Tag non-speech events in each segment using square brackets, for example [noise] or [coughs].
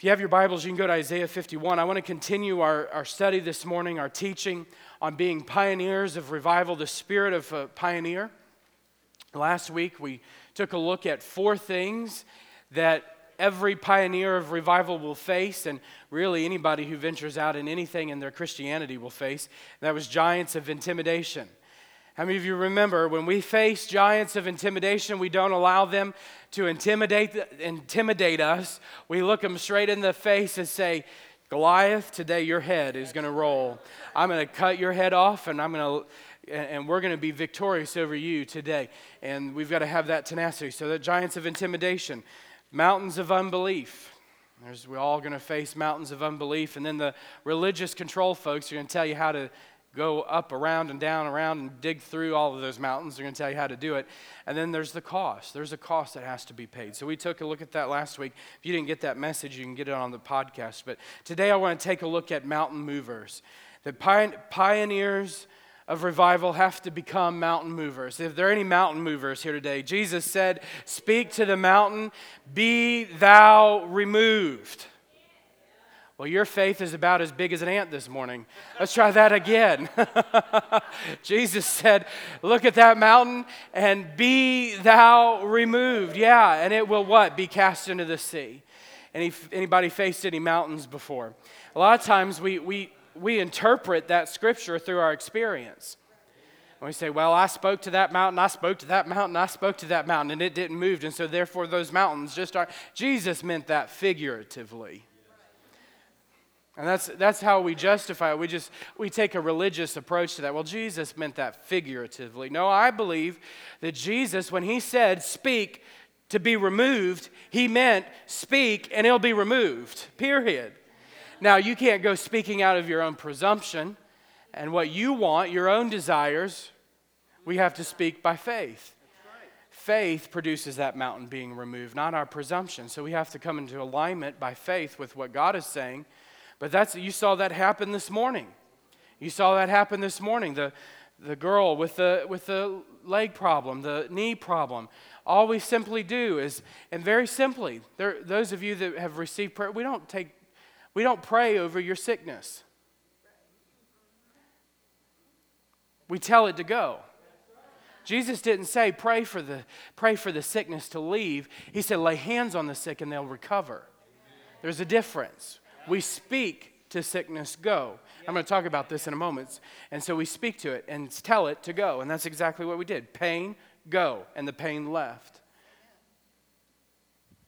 If you have your Bibles, you can go to Isaiah 51. I want to continue our, our study this morning, our teaching on being pioneers of revival, the spirit of a pioneer. Last week, we took a look at four things that every pioneer of revival will face, and really anybody who ventures out in anything in their Christianity will face. That was giants of intimidation. How many of you remember when we face giants of intimidation, we don't allow them to intimidate, intimidate us? We look them straight in the face and say, Goliath, today your head is going to roll. I'm going to cut your head off and I'm going to and we're going to be victorious over you today. And we've got to have that tenacity. So, the giants of intimidation, mountains of unbelief. There's, we're all going to face mountains of unbelief. And then the religious control folks are going to tell you how to go up, around, and down, around, and dig through all of those mountains. They're going to tell you how to do it. And then there's the cost. There's a cost that has to be paid. So we took a look at that last week. If you didn't get that message, you can get it on the podcast. But today I want to take a look at mountain movers. The pioneers of revival have to become mountain movers. If there are any mountain movers here today, Jesus said, Speak to the mountain, be thou removed. Well, your faith is about as big as an ant this morning. Let's try that again. [laughs] Jesus said, Look at that mountain and be thou removed. Yeah, and it will what? Be cast into the sea. Any, anybody faced any mountains before? A lot of times we, we, we interpret that scripture through our experience. And we say, Well, I spoke to that mountain, I spoke to that mountain, I spoke to that mountain, and it didn't move. And so therefore, those mountains just aren't. Jesus meant that figuratively. And that's, that's how we justify it. We just we take a religious approach to that. Well, Jesus meant that figuratively. No, I believe that Jesus, when he said speak to be removed, he meant speak and it'll be removed. Period. Now you can't go speaking out of your own presumption and what you want, your own desires. We have to speak by faith. Faith produces that mountain being removed, not our presumption. So we have to come into alignment by faith with what God is saying but that's you saw that happen this morning. You saw that happen this morning. The the girl with the with the leg problem, the knee problem. All we simply do is, and very simply, there, those of you that have received prayer, we don't take, we don't pray over your sickness. We tell it to go. Jesus didn't say pray for the pray for the sickness to leave. He said lay hands on the sick and they'll recover. There's a difference. We speak to sickness, go. I'm going to talk about this in a moment. And so we speak to it and tell it to go. And that's exactly what we did. Pain, go. And the pain left.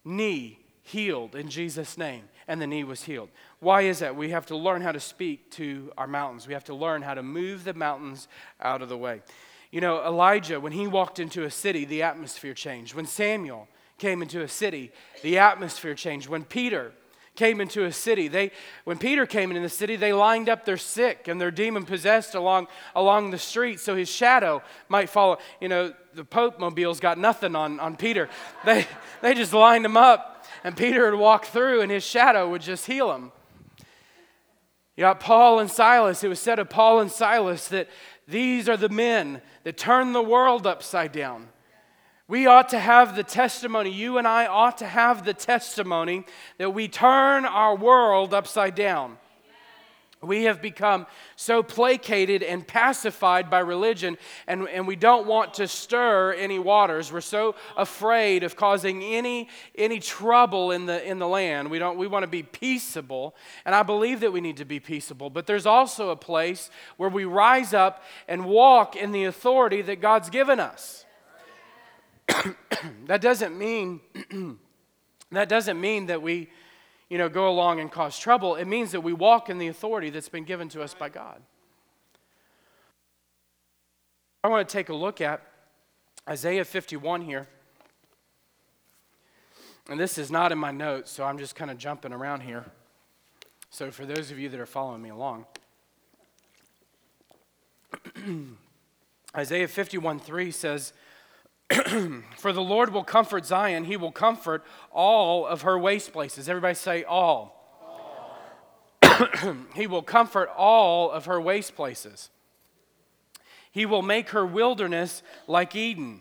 Knee healed in Jesus' name. And the knee was healed. Why is that? We have to learn how to speak to our mountains. We have to learn how to move the mountains out of the way. You know, Elijah, when he walked into a city, the atmosphere changed. When Samuel came into a city, the atmosphere changed. When Peter came into a city. They, when Peter came into the city, they lined up their sick and their demon possessed along, along the street so his shadow might follow. You know, the Pope mobile's got nothing on, on Peter. [laughs] They, they just lined him up, and Peter would walk through, and his shadow would just heal him. You got Paul and Silas. It was said of Paul and Silas that these are the men that turn the world upside down. We ought to have the testimony, you and I ought to have the testimony that we turn our world upside down. We have become so placated and pacified by religion, and, and we don't want to stir any waters. We're so afraid of causing any, any trouble in the, in the land. We, don't, we want to be peaceable, and I believe that we need to be peaceable. But there's also a place where we rise up and walk in the authority that God's given us. [coughs] that doesn't mean [clears throat] that doesn't mean that we you know go along and cause trouble. It means that we walk in the authority that's been given to us by god. I want to take a look at isaiah 51 here. And this is not in my notes so i'm just kind of jumping around here. So, for those of you that are following me along, [clears throat] Isaiah 51 3 says, [clears throat] For the Lord will comfort Zion, he will comfort all of her waste places. Everybody say, all. all. [clears throat] he will comfort all of her waste places. He will make her wilderness like Eden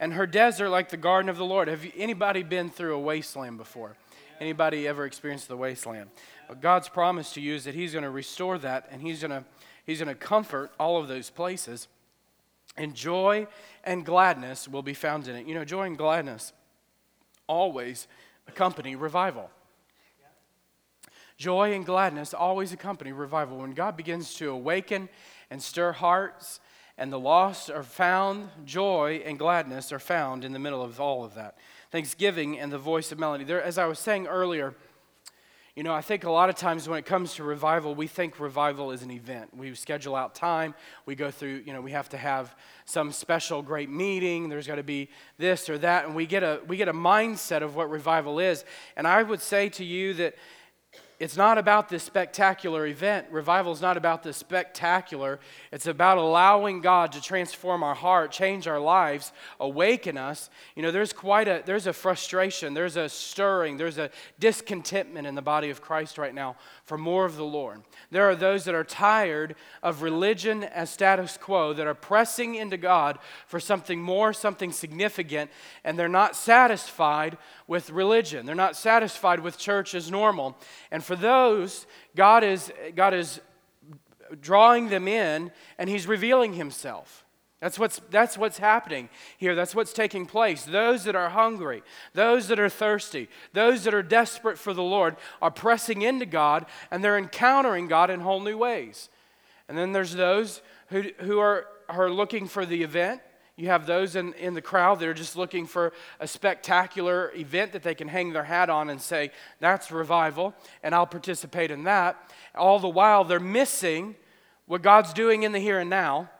and her desert like the garden of the Lord. Have you, anybody been through a wasteland before? Anybody ever experienced the wasteland? But God's promise to you is that He's going to restore that and He's going to He's going to comfort all of those places. And joy and gladness will be found in it. You know, joy and gladness always accompany revival. Joy and gladness always accompany revival. When God begins to awaken and stir hearts and the lost are found, joy and gladness are found in the middle of all of that. Thanksgiving and the voice of melody. There, as I was saying earlier, you know, I think a lot of times when it comes to revival, we think revival is an event. We schedule out time. We go through, you know, we have to have some special great meeting. There's got to be this or that. And we get, a, we get a mindset of what revival is. And I would say to you that it's not about this spectacular event. Revival is not about the spectacular. It's about allowing God to transform our heart, change our lives, awaken us. You know, there's quite a there's a frustration, there's a stirring, there's a discontentment in the body of Christ right now for more of the Lord. There are those that are tired of religion as status quo that are pressing into God for something more, something significant, and they're not satisfied with religion. They're not satisfied with church as normal. And for those, God is, God is drawing them in and He's revealing Himself. That's what's, that's what's happening here. That's what's taking place. Those that are hungry, those that are thirsty, those that are desperate for the Lord are pressing into God and they're encountering God in whole new ways. And then there's those who, who are, are looking for the event. You have those in, in the crowd that are just looking for a spectacular event that they can hang their hat on and say, that's revival, and I'll participate in that. All the while, they're missing what God's doing in the here and now.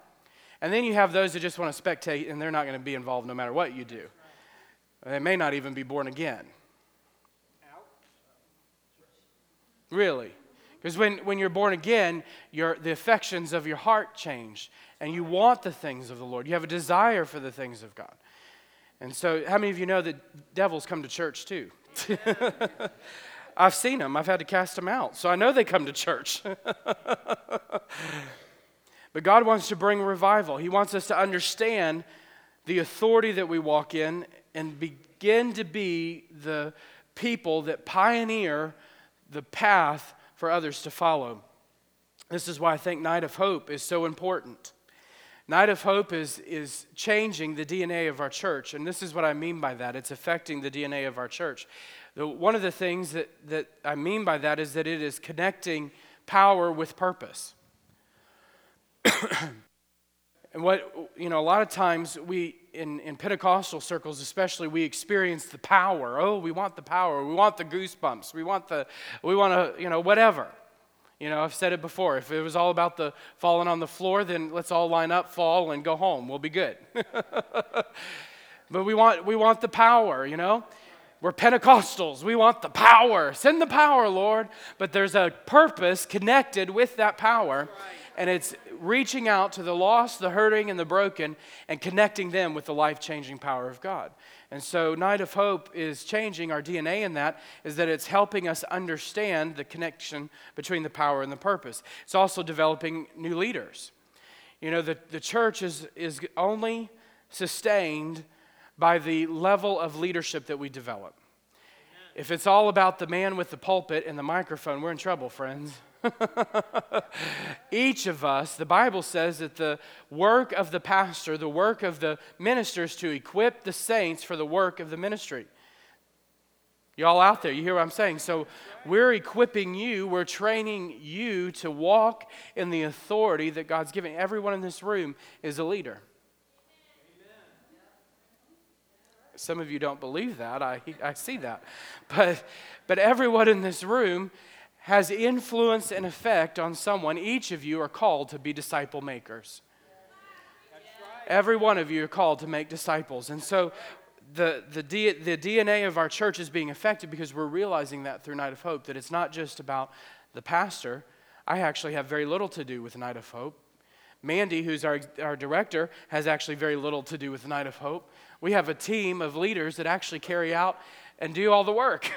And then you have those that just want to spectate, and they're not going to be involved no matter what you do. They may not even be born again. Really. Because when, when you're born again, your, the affections of your heart change and you want the things of the Lord. You have a desire for the things of God. And so, how many of you know that devils come to church too? [laughs] I've seen them, I've had to cast them out. So I know they come to church. [laughs] but God wants to bring revival. He wants us to understand the authority that we walk in and begin to be the people that pioneer the path for others to follow. This is why I think Night of Hope is so important. Night of Hope is, is changing the DNA of our church. And this is what I mean by that it's affecting the DNA of our church. The, one of the things that, that I mean by that is that it is connecting power with purpose. [coughs] and what, you know, a lot of times we, in, in Pentecostal circles especially, we experience the power. Oh, we want the power. We want the goosebumps. We want the, we want to, you know, whatever. You know, I've said it before. If it was all about the falling on the floor, then let's all line up, fall, and go home. We'll be good. [laughs] but we want, we want the power, you know? We're Pentecostals. We want the power. Send the power, Lord. But there's a purpose connected with that power, and it's reaching out to the lost, the hurting, and the broken, and connecting them with the life changing power of God. And so, Night of Hope is changing our DNA in that, is that it's helping us understand the connection between the power and the purpose. It's also developing new leaders. You know, the, the church is, is only sustained by the level of leadership that we develop. If it's all about the man with the pulpit and the microphone, we're in trouble, friends. [laughs] Each of us, the Bible says that the work of the pastor, the work of the ministers to equip the saints for the work of the ministry. Y'all out there, you hear what I'm saying? So we're equipping you, we're training you to walk in the authority that God's given. Everyone in this room is a leader. Some of you don't believe that. I, I see that. But, but everyone in this room has influence and effect on someone. Each of you are called to be disciple makers. Every one of you are called to make disciples. And so the, the, the DNA of our church is being affected because we're realizing that through Night of Hope, that it's not just about the pastor, I actually have very little to do with Night of Hope. Mandy, who's our, our director, has actually very little to do with Night of Hope. We have a team of leaders that actually carry out and do all the work,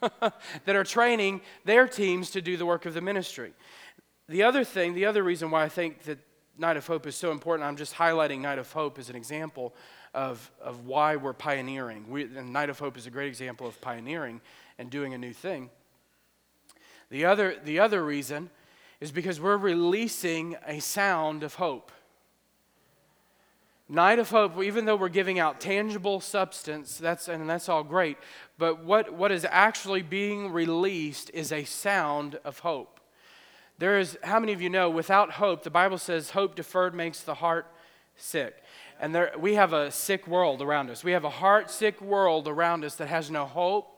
[laughs] that are training their teams to do the work of the ministry. The other thing, the other reason why I think that Night of Hope is so important, I'm just highlighting Night of Hope as an example of, of why we're pioneering. We, and Night of Hope is a great example of pioneering and doing a new thing. The other, the other reason is because we're releasing a sound of hope. Night of Hope, even though we're giving out tangible substance, that's, and that's all great, but what, what is actually being released is a sound of hope. There is, how many of you know, without hope, the Bible says hope deferred makes the heart sick. And there, we have a sick world around us. We have a heart sick world around us that has no hope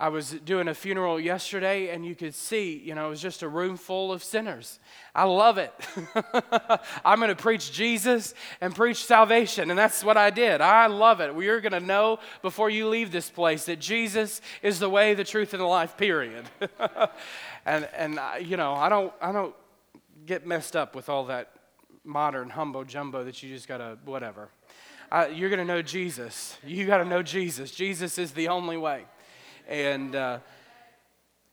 I was doing a funeral yesterday and you could see, you know, it was just a room full of sinners. I love it. [laughs] I'm going to preach Jesus and preach salvation. And that's what I did. I love it. We are going to know before you leave this place that Jesus is the way, the truth, and the life, period. [laughs] and, and you know, I don't, I don't get messed up with all that modern humbo jumbo that you just got to, whatever. Uh, you're going to know Jesus. You got to know Jesus. Jesus is the only way. And, uh,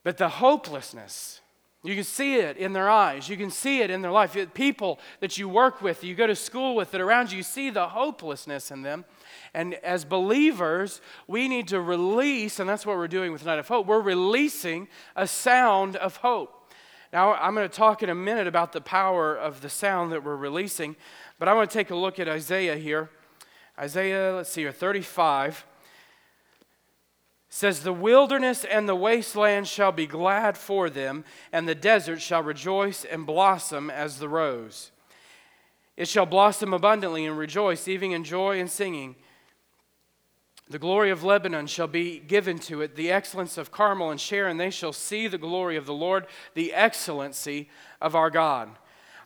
but the hopelessness, you can see it in their eyes. You can see it in their life. People that you work with, you go to school with, that around you, you see the hopelessness in them. And as believers, we need to release, and that's what we're doing with Night of Hope. We're releasing a sound of hope. Now, I'm going to talk in a minute about the power of the sound that we're releasing, but I want to take a look at Isaiah here. Isaiah, let's see here, 35 says, The wilderness and the wasteland shall be glad for them, and the desert shall rejoice and blossom as the rose. It shall blossom abundantly and rejoice, even in joy and singing. The glory of Lebanon shall be given to it, the excellence of Carmel and Sharon. They shall see the glory of the Lord, the excellency of our God.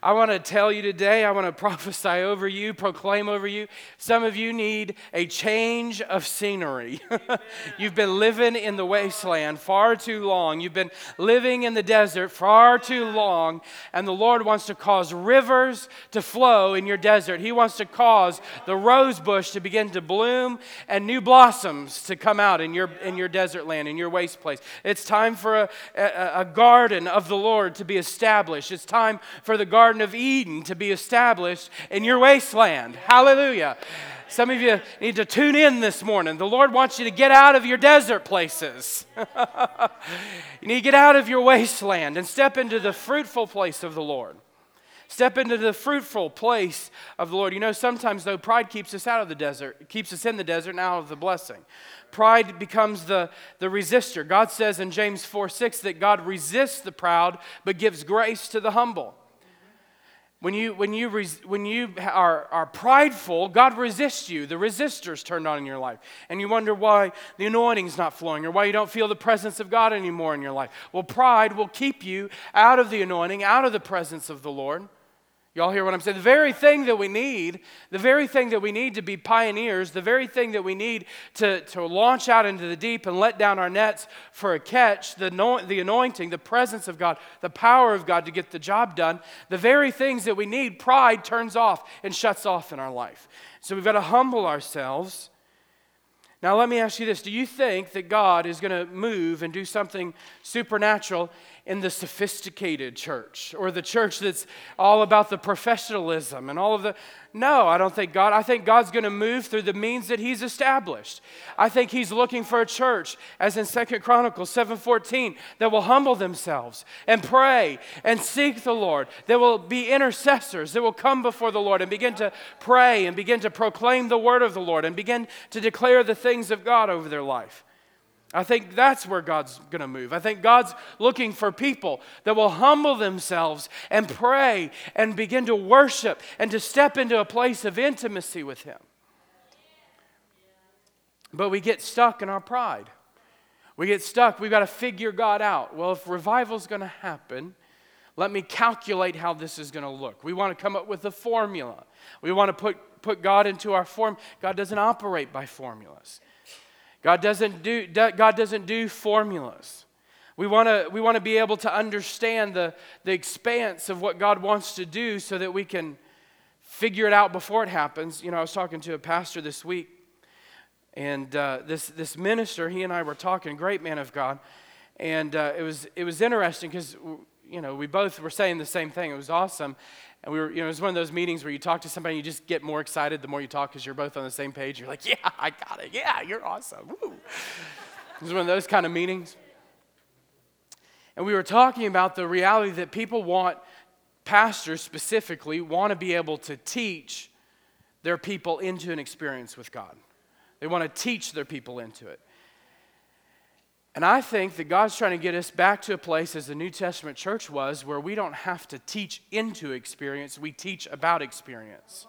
I want to tell you today, I want to [laughs] prophesy over you, proclaim over you. Some of you need a change of scenery. [laughs] You've been living in the wasteland far too long. You've been living in the desert far too long, and the Lord wants to cause rivers to flow in your desert. He wants to cause the rose bush to begin to bloom and new blossoms to come out in your, in your desert land, in your waste place. It's time for a, a, a garden of the Lord to be established. It's time for the garden Garden of Eden to be established in your wasteland. Hallelujah. Some of you need to tune in this morning. The Lord wants you to get out of your desert places. [laughs] you need to get out of your wasteland and step into the fruitful place of the Lord. Step into the fruitful place of the Lord. You know, sometimes, though, pride keeps us out of the desert, keeps us in the desert and out of the blessing. Pride becomes the, the resistor. God says in James 4 6 that God resists the proud but gives grace to the humble. When you, when you, res, when you are, are prideful, God resists you. The resistors turned on in your life. And you wonder why the anointing's not flowing or why you don't feel the presence of God anymore in your life. Well, pride will keep you out of the anointing, out of the presence of the Lord. Y'all hear what I'm saying? The very thing that we need, the very thing that we need to be pioneers, the very thing that we need to, to launch out into the deep and let down our nets for a catch, the, the anointing, the presence of God, the power of God to get the job done, the very things that we need, pride turns off and shuts off in our life. So we've got to humble ourselves. Now, let me ask you this Do you think that God is going to move and do something supernatural in the sophisticated church or the church that's all about the professionalism and all of the. No, I don't think God. I think God's going to move through the means that He's established. I think He's looking for a church, as in Second Chronicles 7:14, that will humble themselves and pray and seek the Lord. That will be intercessors that will come before the Lord and begin to pray and begin to proclaim the word of the Lord and begin to declare the things of God over their life. I think that's where God's going to move. I think God's looking for people that will humble themselves and pray and begin to worship and to step into a place of intimacy with Him. But we get stuck in our pride. We get stuck. We've got to figure God out. Well, if revival's going to happen, let me calculate how this is going to look. We want to come up with a formula. We want to put, put God into our form. God doesn't operate by formulas. God doesn't do, God doesn't do formulas. We want to we want to be able to understand the, the expanse of what God wants to do so that we can figure it out before it happens. You know, I was talking to a pastor this week, and uh, this, this minister, he and I were talking, great man of God, and uh, it, was, it was interesting because, you know, we both were saying the same thing. It was awesome. And we were, you know, it was one of those meetings where you talk to somebody, and you just get more excited the more you talk because you're both on the same page. You're like, yeah, I got it. Yeah, you're awesome. Woo. it was one of those kind of meetings. And we were talking about the reality that people want, pastors specifically, want to be able to teach their people into an experience with God. They want to teach their people into it. And I think that God's trying to get us back to a place as the New Testament church was where we don't have to teach into experience, we teach about experience.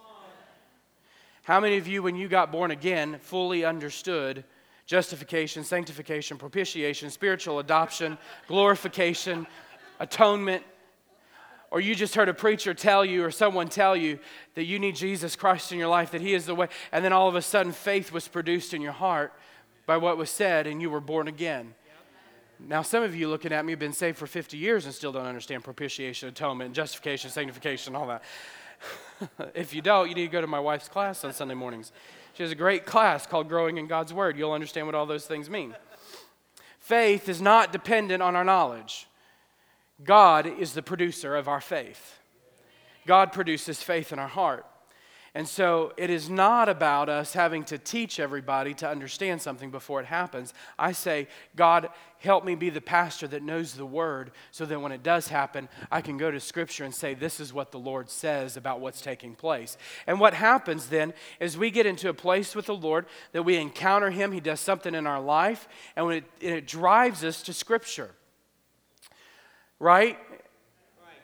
How many of you, when you got born again, fully understood justification, sanctification, propitiation, spiritual adoption, glorification, atonement? Or you just heard a preacher tell you or someone tell you that you need Jesus Christ in your life, that He is the way, and then all of a sudden faith was produced in your heart by what was said and you were born again. Now, some of you looking at me have been saved for 50 years and still don't understand propitiation, atonement, justification, sanctification, all that. [laughs] if you don't, you need to go to my wife's class on Sunday mornings. She has a great class called Growing in God's Word. You'll understand what all those things mean. Faith is not dependent on our knowledge, God is the producer of our faith. God produces faith in our heart. And so it is not about us having to teach everybody to understand something before it happens. I say, God, help me be the pastor that knows the word so that when it does happen, I can go to scripture and say, this is what the Lord says about what's taking place. And what happens then is we get into a place with the Lord that we encounter Him, He does something in our life, and it, it drives us to scripture. Right?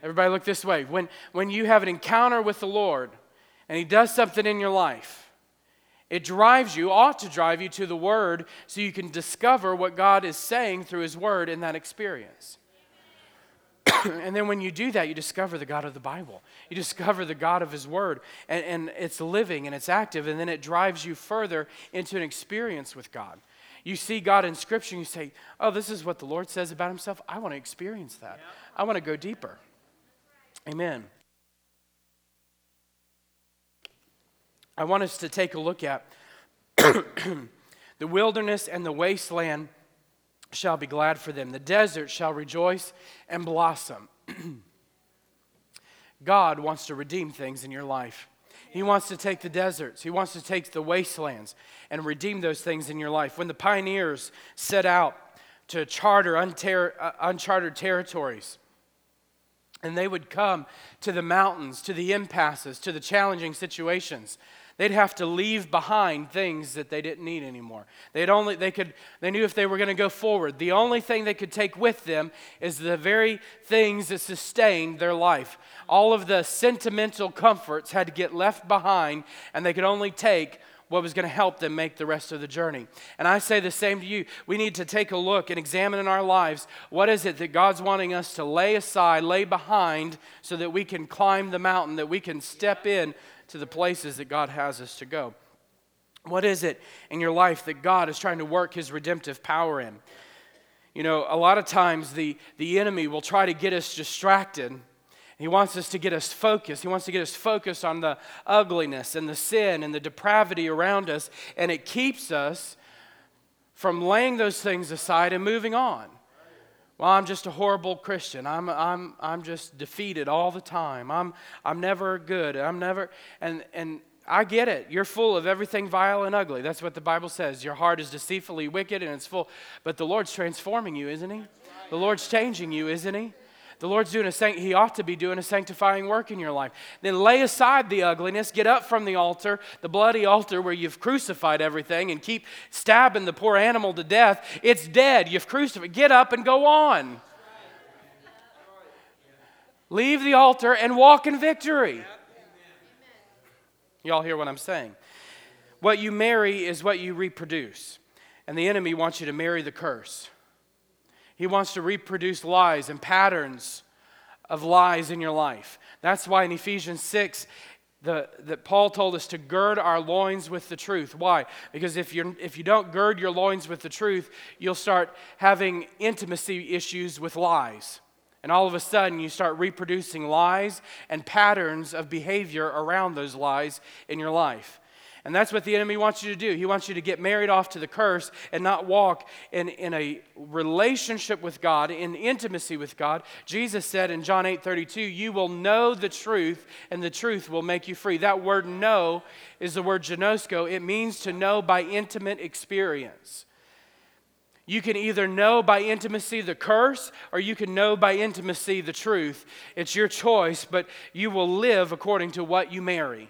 Everybody look this way. When, when you have an encounter with the Lord, and He does something in your life, it drives you, ought to drive you to the Word so you can discover what God is saying through His Word in that experience. [clears throat] and then when you do that, you discover the God of the Bible. You discover the God of His Word, and, and it's living and it's active, and then it drives you further into an experience with God. You see God in Scripture, and you say, Oh, this is what the Lord says about Himself. I want to experience that. I want to go deeper. Amen. I want us to take a look at [clears throat] the wilderness and the wasteland shall be glad for them. The desert shall rejoice and blossom. [clears throat] God wants to redeem things in your life. He wants to take the deserts, He wants to take the wastelands and redeem those things in your life. When the pioneers set out to charter unter- uh, uncharted territories, and they would come to the mountains, to the impasses, to the challenging situations, they'd have to leave behind things that they didn't need anymore. They'd only, they, could, they knew if they were going to go forward, the only thing they could take with them is the very things that sustained their life. All of the sentimental comforts had to get left behind, and they could only take what was going to help them make the rest of the journey. And I say the same to you. We need to take a look and examine in our lives what is it that God's wanting us to lay aside, lay behind, so that we can climb the mountain, that we can step in to the places that God has us to go. What is it in your life that God is trying to work his redemptive power in? You know, a lot of times the, the enemy will try to get us distracted. He wants us to get us focused. He wants to get us focused on the ugliness and the sin and the depravity around us, and it keeps us from laying those things aside and moving on. Well, I'm just a horrible Christian. I'm, I'm, I'm just defeated all the time. I'm, I'm never good. I'm never, and, and I get it. You're full of everything vile and ugly. That's what the Bible says. Your heart is deceitfully wicked and it's full. But the Lord's transforming you, isn't He? The Lord's changing you, isn't He? The Lord's doing a sanct- He ought to be doing a sanctifying work in your life. Then lay aside the ugliness, get up from the altar, the bloody altar where you've crucified everything and keep stabbing the poor animal to death. It's dead. You've crucified. Get up and go on. Leave the altar and walk in victory. Y'all hear what I'm saying? What you marry is what you reproduce. And the enemy wants you to marry the curse. He wants to reproduce lies and patterns of lies in your life. That's why in Ephesians 6, the, that Paul told us to gird our loins with the truth. Why? Because if, you're, if you don't gird your loins with the truth, you'll start having intimacy issues with lies. And all of a sudden, you start reproducing lies and patterns of behavior around those lies in your life. And that's what the enemy wants you to do. He wants you to get married off to the curse and not walk in, in a relationship with God, in intimacy with God. Jesus said in John 8 32, You will know the truth, and the truth will make you free. That word know is the word ginosko. It means to know by intimate experience. You can either know by intimacy the curse or you can know by intimacy the truth. It's your choice, but you will live according to what you marry.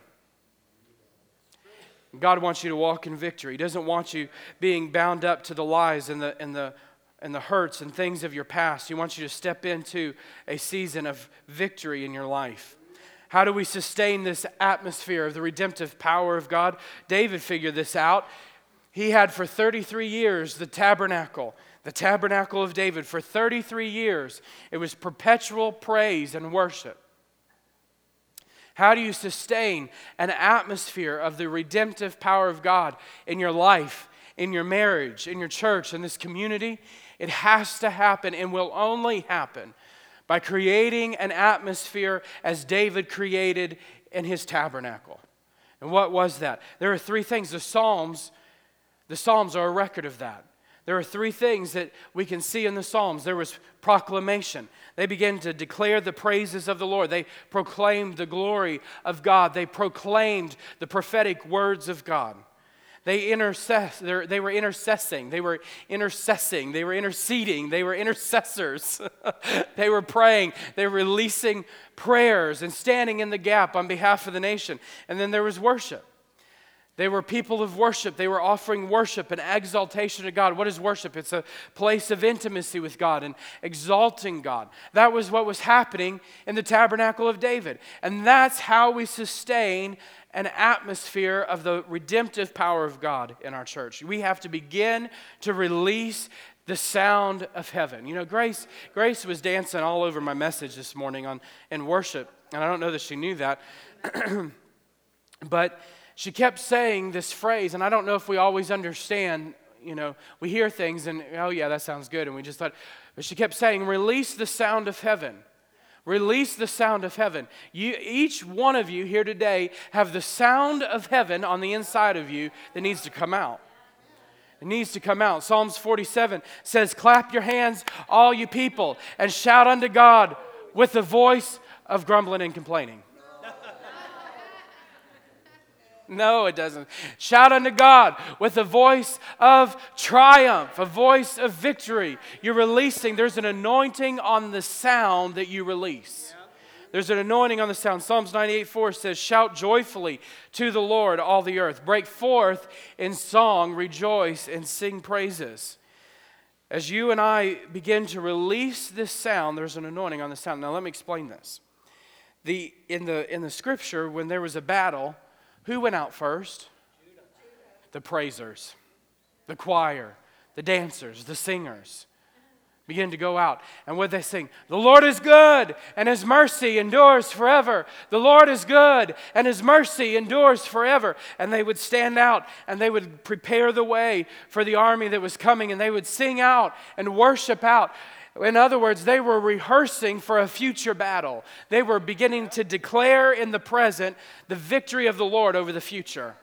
God wants you to walk in victory. He doesn't want you being bound up to the lies and the, and the, and the hurts and things of your past. He wants you to step into a season of victory in your life. How do we sustain this atmosphere of the redemptive power of God? David figured this out. He had for 33 years the tabernacle, the tabernacle of David. For 33 years, it was perpetual praise and worship. How do you sustain an atmosphere of the redemptive power of God in your life, in your marriage, in your church, in this community? It has to happen and will only happen by creating an atmosphere as David created in his tabernacle. And what was that? There are three things. The Psalms, the Psalms are a record of that. There are three things that we can see in the Psalms. There was proclamation. They began to declare the praises of the Lord. They proclaimed the glory of God. They proclaimed the prophetic words of God. They, intercess, they were intercessing. They were intercessing. They were interceding. They were intercessors. [laughs] they were praying. They were releasing prayers and standing in the gap on behalf of the nation. And then there was worship. They were people of worship. They were offering worship and exaltation to God. What is worship? It's a place of intimacy with God and exalting God. That was what was happening in the tabernacle of David. And that's how we sustain an atmosphere of the redemptive power of God in our church. We have to begin to release the sound of heaven. You know, Grace, Grace was dancing all over my message this morning on in worship, and I don't know that she knew that. [clears throat] but she kept saying this phrase, and I don't know if we always understand. You know, we hear things and, oh, yeah, that sounds good. And we just thought, but she kept saying, release the sound of heaven. Release the sound of heaven. You, each one of you here today have the sound of heaven on the inside of you that needs to come out. It needs to come out. Psalms 47 says, Clap your hands, all you people, and shout unto God with the voice of grumbling and complaining. No, it doesn't. Shout unto God with a voice of triumph, a voice of victory. You're releasing, there's an anointing on the sound that you release. There's an anointing on the sound. Psalms 98 4 says, Shout joyfully to the Lord, all the earth. Break forth in song, rejoice, and sing praises. As you and I begin to release this sound, there's an anointing on the sound. Now, let me explain this. The, in, the, in the scripture, when there was a battle, who went out first? The praisers, the choir, the dancers, the singers begin to go out. And what they sing? The Lord is good, and his mercy endures forever. The Lord is good, and his mercy endures forever. And they would stand out and they would prepare the way for the army that was coming, and they would sing out and worship out. In other words, they were rehearsing for a future battle. They were beginning to declare in the present the victory of the Lord over the future.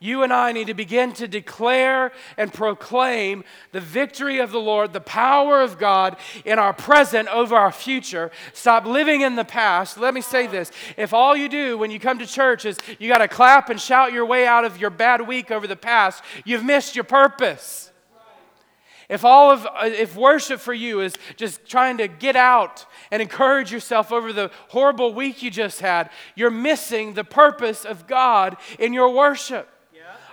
You and I need to begin to declare and proclaim the victory of the Lord, the power of God in our present over our future. Stop living in the past. Let me say this if all you do when you come to church is you got to clap and shout your way out of your bad week over the past, you've missed your purpose. If all of uh, if worship for you is just trying to get out and encourage yourself over the horrible week you just had, you're missing the purpose of God in your worship.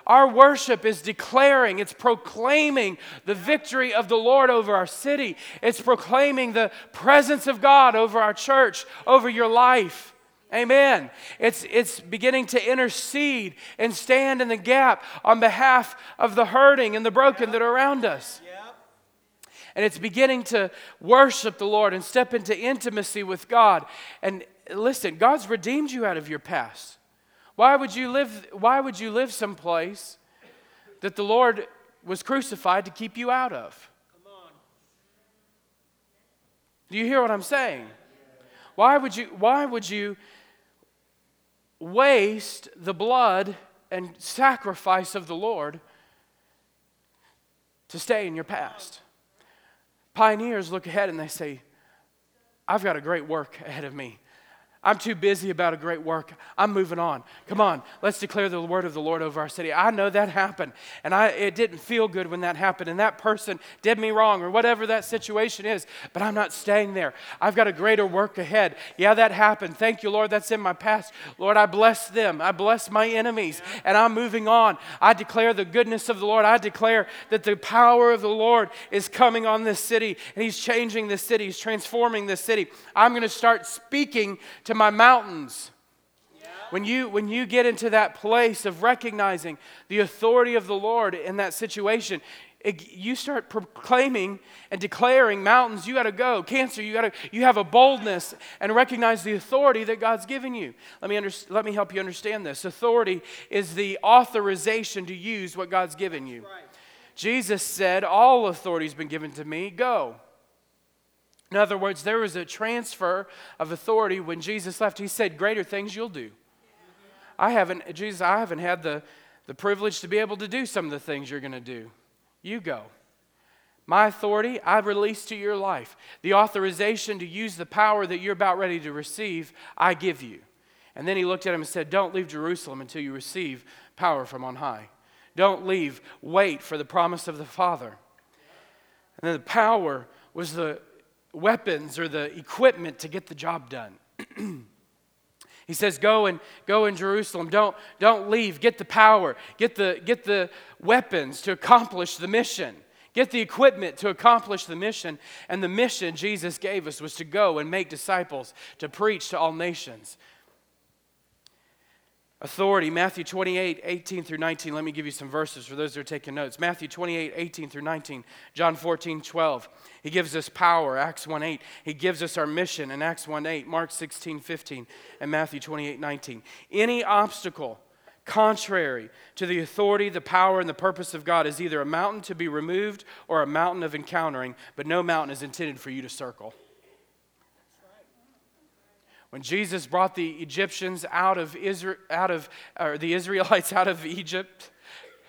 Our worship is declaring, it's proclaiming the victory of the Lord over our city. It's proclaiming the presence of God over our church, over your life. Amen. It's, it's beginning to intercede and stand in the gap on behalf of the hurting and the broken that are around us and it's beginning to worship the Lord and step into intimacy with God. And, listen, God's redeemed you out of your past. Why would you live, why would you live someplace that the Lord was crucified to keep you out of? Do you hear what I'm saying? Why would you, why would you waste the blood and sacrifice of the Lord to stay in your past? Pioneers look ahead and they say, I've got a great work ahead of me. I'm too busy about a great work. I'm moving on. Come on, let's declare the word of the Lord over our city. I know that happened, and I, it didn't feel good when that happened, and that person did me wrong, or whatever that situation is, but I'm not staying there. I've got a greater work ahead. Yeah, that happened. Thank you, Lord. That's in my past. Lord, I bless them. I bless my enemies, and I'm moving on. I declare the goodness of the Lord. I declare that the power of the Lord is coming on this city, and He's changing this city, He's transforming this city. I'm going to start speaking to to my mountains. When you, when you get into that place of recognizing the authority of the Lord in that situation, it, you start proclaiming and declaring mountains you got to go. Cancer you got to you have a boldness and recognize the authority that god's given you. Let me, under, let me help you understand this. Authority is the authorization to use what god's given you. Right. jesus said all authority has been given to me. Go in other words, there was a transfer of authority when Jesus left. He said, Greater things you'll do. I haven't, Jesus, I haven't had the, the privilege to be able to do some of the things you're going to do. You go. My authority, I release to your life. The authorization to use the power that you're about ready to receive, I give you. And then he looked at him and said, Don't leave Jerusalem until you receive power from on high. Don't leave. Wait for the promise of the Father. And then the power was the weapons or the equipment to get the job done. [clears throat] he says, Go and go in Jerusalem. Don't, don't leave. Get the power. Get the, get the weapons to accomplish the mission. Get the equipment to accomplish the mission. And the mission Jesus gave us was to go and make disciples, to preach to all nations authority. Matthew 28, 18 through 19. Let me give you some verses for those who are taking notes. Matthew 28, 18 through 19. John 14, 12. He gives us power, Acts 1, 8. He gives us our mission in Acts 1, 8. Mark 16, 15. And Matthew 28, 19. Any obstacle contrary to the authority, the power, and the purpose of God is either a mountain to be removed or a mountain of encountering, but no mountain is intended for you to circle. When Jesus brought the Egyptians out of Israel, out of, or the Israelites [laughs] out of Egypt,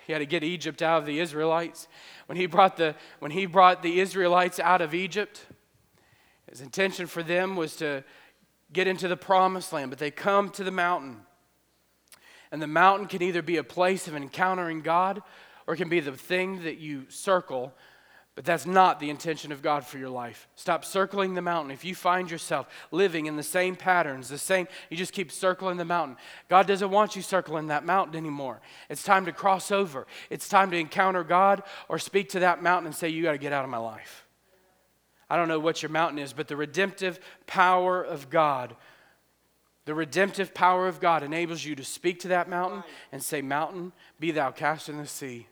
he had to get Egypt out of the Israelites. When he brought the, when he brought the Israelites out of Egypt, his intention for them was to get into the promised land, but they come to the mountain. And the mountain can either be a place of encountering God or it can be the thing that you circle but that's not the intention of God for your life. Stop circling the mountain. If you find yourself living in the same patterns, the same, you just keep circling the mountain. God doesn't want you circling that mountain anymore. It's time to cross over. It's time to encounter God or speak to that mountain and say, You got to get out of my life. I don't know what your mountain is, but the redemptive power of God, the redemptive power of God enables you to speak to that mountain and say, Mountain, be thou cast in the sea.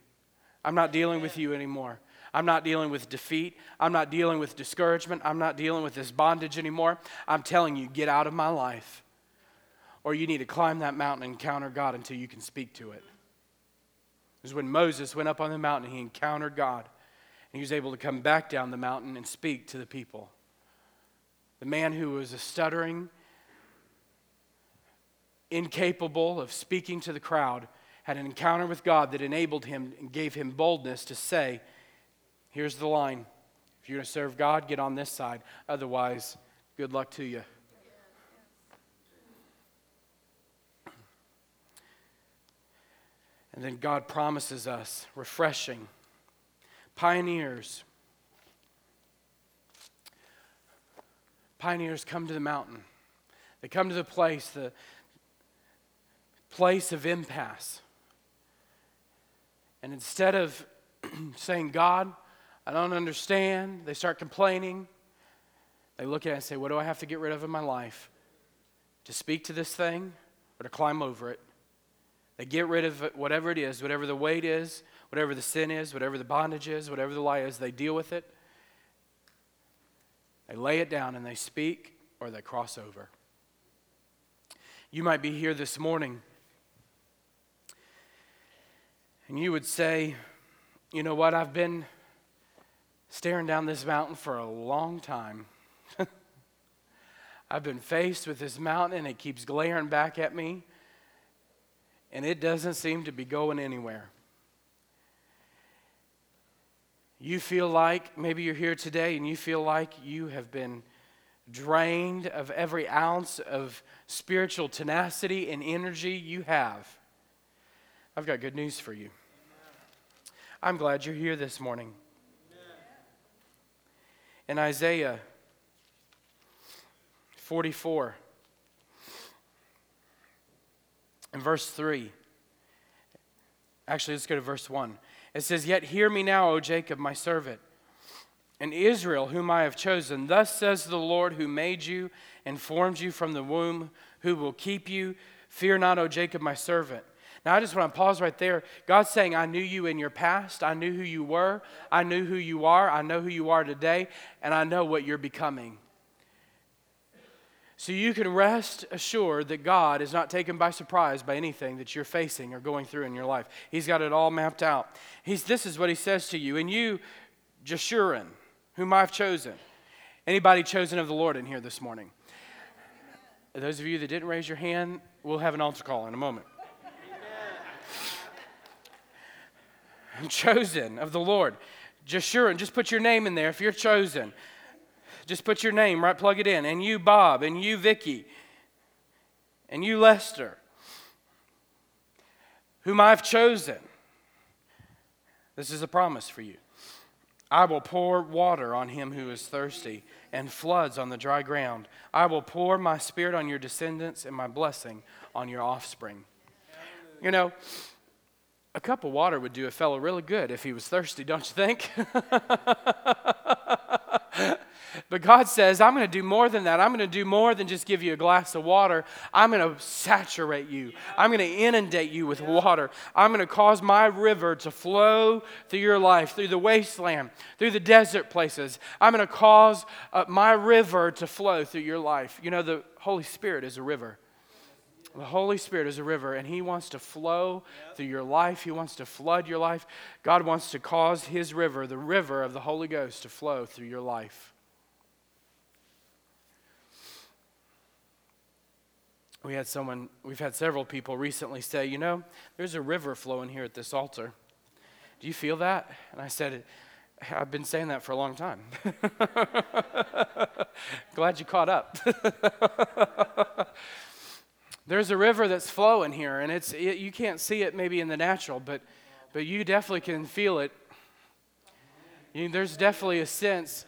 I'm not dealing with you anymore. I'm not dealing with defeat. I'm not dealing with discouragement. I'm not dealing with this bondage anymore. I'm telling you, get out of my life. Or you need to climb that mountain and encounter God until you can speak to it. Because when Moses went up on the mountain, he encountered God. And he was able to come back down the mountain and speak to the people. The man who was a stuttering, incapable of speaking to the crowd, had an encounter with God that enabled him and gave him boldness to say, Here's the line if you're going to serve God, get on this side. Otherwise, good luck to you. And then God promises us refreshing. Pioneers. Pioneers come to the mountain. They come to the place, the place of impasse. And instead of [clears throat] saying, God, I don't understand. They start complaining. They look at it and say, What do I have to get rid of in my life? To speak to this thing or to climb over it? They get rid of it, whatever it is, whatever the weight is, whatever the sin is, whatever the bondage is, whatever the lie is, they deal with it. They lay it down and they speak or they cross over. You might be here this morning and you would say, You know what? I've been staring down this mountain for a long time. [laughs] I've been faced with this mountain and it keeps glaring back at me, and it doesn't seem to be going anywhere. You feel like, maybe you're here today and you feel like you have been drained of every ounce of spiritual tenacity and energy you have. I've got good news for you. I'm glad you're here this morning. In Isaiah 44, in verse 3, actually, let's go to verse 1. It says, Yet hear me now, O Jacob, my servant, and Israel, whom I have chosen. Thus says the Lord, who made you and formed you from the womb, who will keep you. Fear not, O Jacob, my servant. Now, I just want to pause right there. God's saying, I knew you in your past. I knew who you were. I knew who you are. I know who you are today. And I know what you're becoming. So you can rest assured that God is not taken by surprise by anything that you're facing or going through in your life. He's got it all mapped out. He's, this is what he says to you. And you, Jeshurun, whom I've chosen. Anybody chosen of the Lord in here this morning? Those of you that didn't raise your hand, we'll have an altar call in a moment. Chosen of the Lord. Jeshurun, just put your name in there if you're chosen. Just put your name, right? Plug it in. And you, Bob, and you, Vicky, and you, Lester, whom I've chosen. This is a promise for you. I will pour water on him who is thirsty and floods on the dry ground. I will pour my spirit on your descendants and my blessing on your offspring. You know, a cup of water would do a fellow really good if he was thirsty, don't you think? [laughs] But God says, I'm going to do more than that. I'm going to do more than just give you a glass of water. I'm going to saturate you. I'm going to inundate you with water. I'm going to cause my river to flow through your life, through the wasteland, through the desert places. I'm going to cause uh, my river to flow through your life. You know, the Holy Spirit is a river. The Holy Spirit is a river, and He wants to flow through your life. He wants to flood your life. God wants to cause His river, the river of the Holy Ghost, to flow through your life. we had someone, we've had several people recently say, you know, there's a river flowing here at this altar. Do you feel that? And I said, I've been saying that for a long time. [laughs] Glad you caught up. [laughs] there's a river that's flowing here, and it's it, you can't see it maybe in the natural, but but you definitely can feel it. You, there's definitely a sense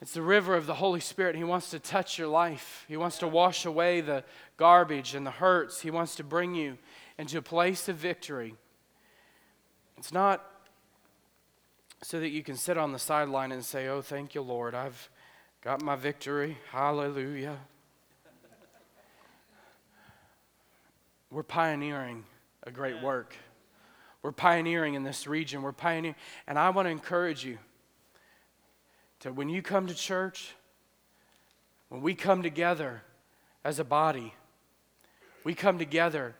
it's the river of the Holy Spirit. He wants to touch your life. He wants to wash away the garbage and the hurts. He wants to bring you into a place of victory. It's not so that you can sit on the sideline and say, Oh, thank you, Lord. I've got my victory. Hallelujah. We're pioneering a great work. We're pioneering in this region. We're pioneering. And I want to encourage you to when you come to church, when we come together as a body, we come together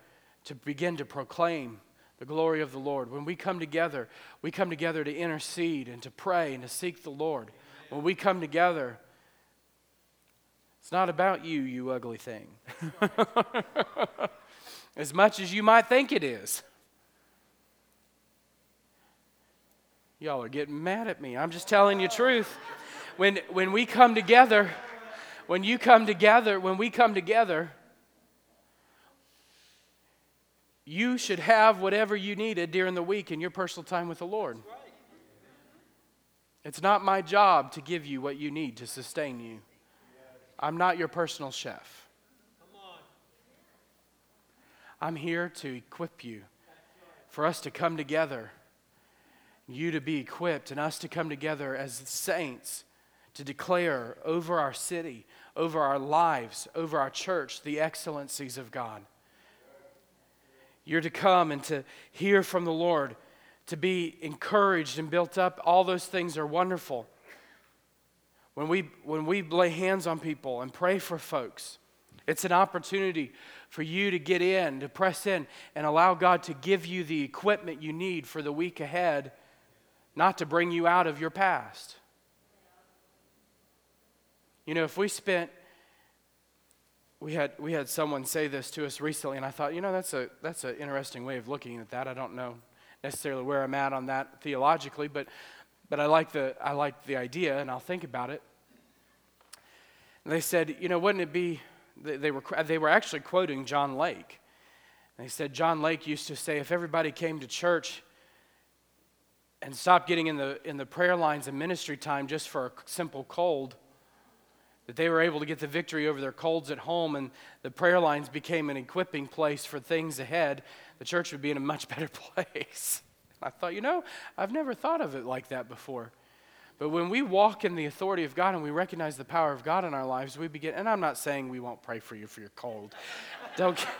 to begin to proclaim the glory of the Lord. When we come together, we come together to intercede and to pray and to seek the Lord. When we come together, it's not about you, you ugly thing. [laughs] as much as you might think it is. Y'all are getting mad at me. I'm just telling you truth. When, when we come together, when you come together, when we come together, you should have whatever you needed during the week in your personal time with the Lord. It's not my job to give you what you need to sustain you. I'm not your personal chef. I'm here to equip you for us to come together you to be equipped and us to come together as saints to declare over our city, over our lives, over our church, the excellencies of God. You're to come and to hear from the Lord, to be encouraged and built up. All those things are wonderful. When we, when we lay hands on people and pray for folks, It's an opportunity for you to get in, to press in, and allow God to give you the equipment you need for the week ahead, not to bring you out of your past. You know, if we spent, we had, we had someone say this to us recently, and I thought, you know, that's, a, that's an interesting way of looking at that. I don't know necessarily where I'm at on that theologically, but, but I, like the, I like the idea, and I'll think about it. And they said, you know, wouldn't it be they, they, were, they were actually quoting John Lake. They said John Lake used to say, if everybody came to church and stopped getting in the, in the prayer lines and ministry time just for a simple cold, that they were able to get the victory over their colds at home and the prayer lines became an equipping place for things ahead, the church would be in a much [laughs] better place. I thought, you know, I've never thought of it like that before. But when we walk in the authority of God and we recognize the power of God in our lives, we begin, and I'm not saying we won't pray for you for your cold. Don't get, [laughs]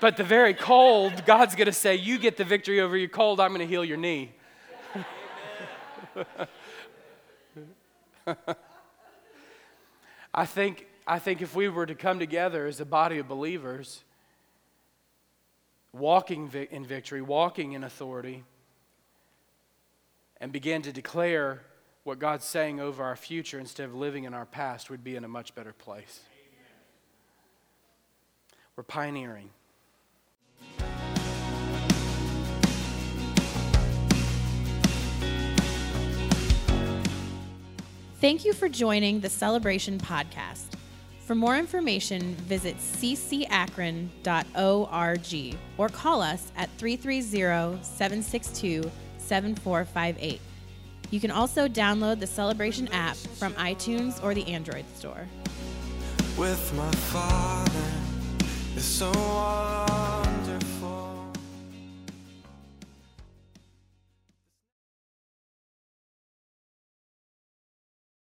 But the very cold, God's going to say, You get the victory over your cold, I'm going to heal your knee. [laughs] I think, I think if we were to come together as a body of believers, walking in victory, walking in authority, and began to declare what God's saying over our future instead of living in our past, we'd be in a much better place. We're pioneering. Thank you for joining the Celebration Podcast. For more information, visit ccakron.org or call us at 330 762 7458. You can also download the Celebration app from iTunes or the Android store. With my father, it's so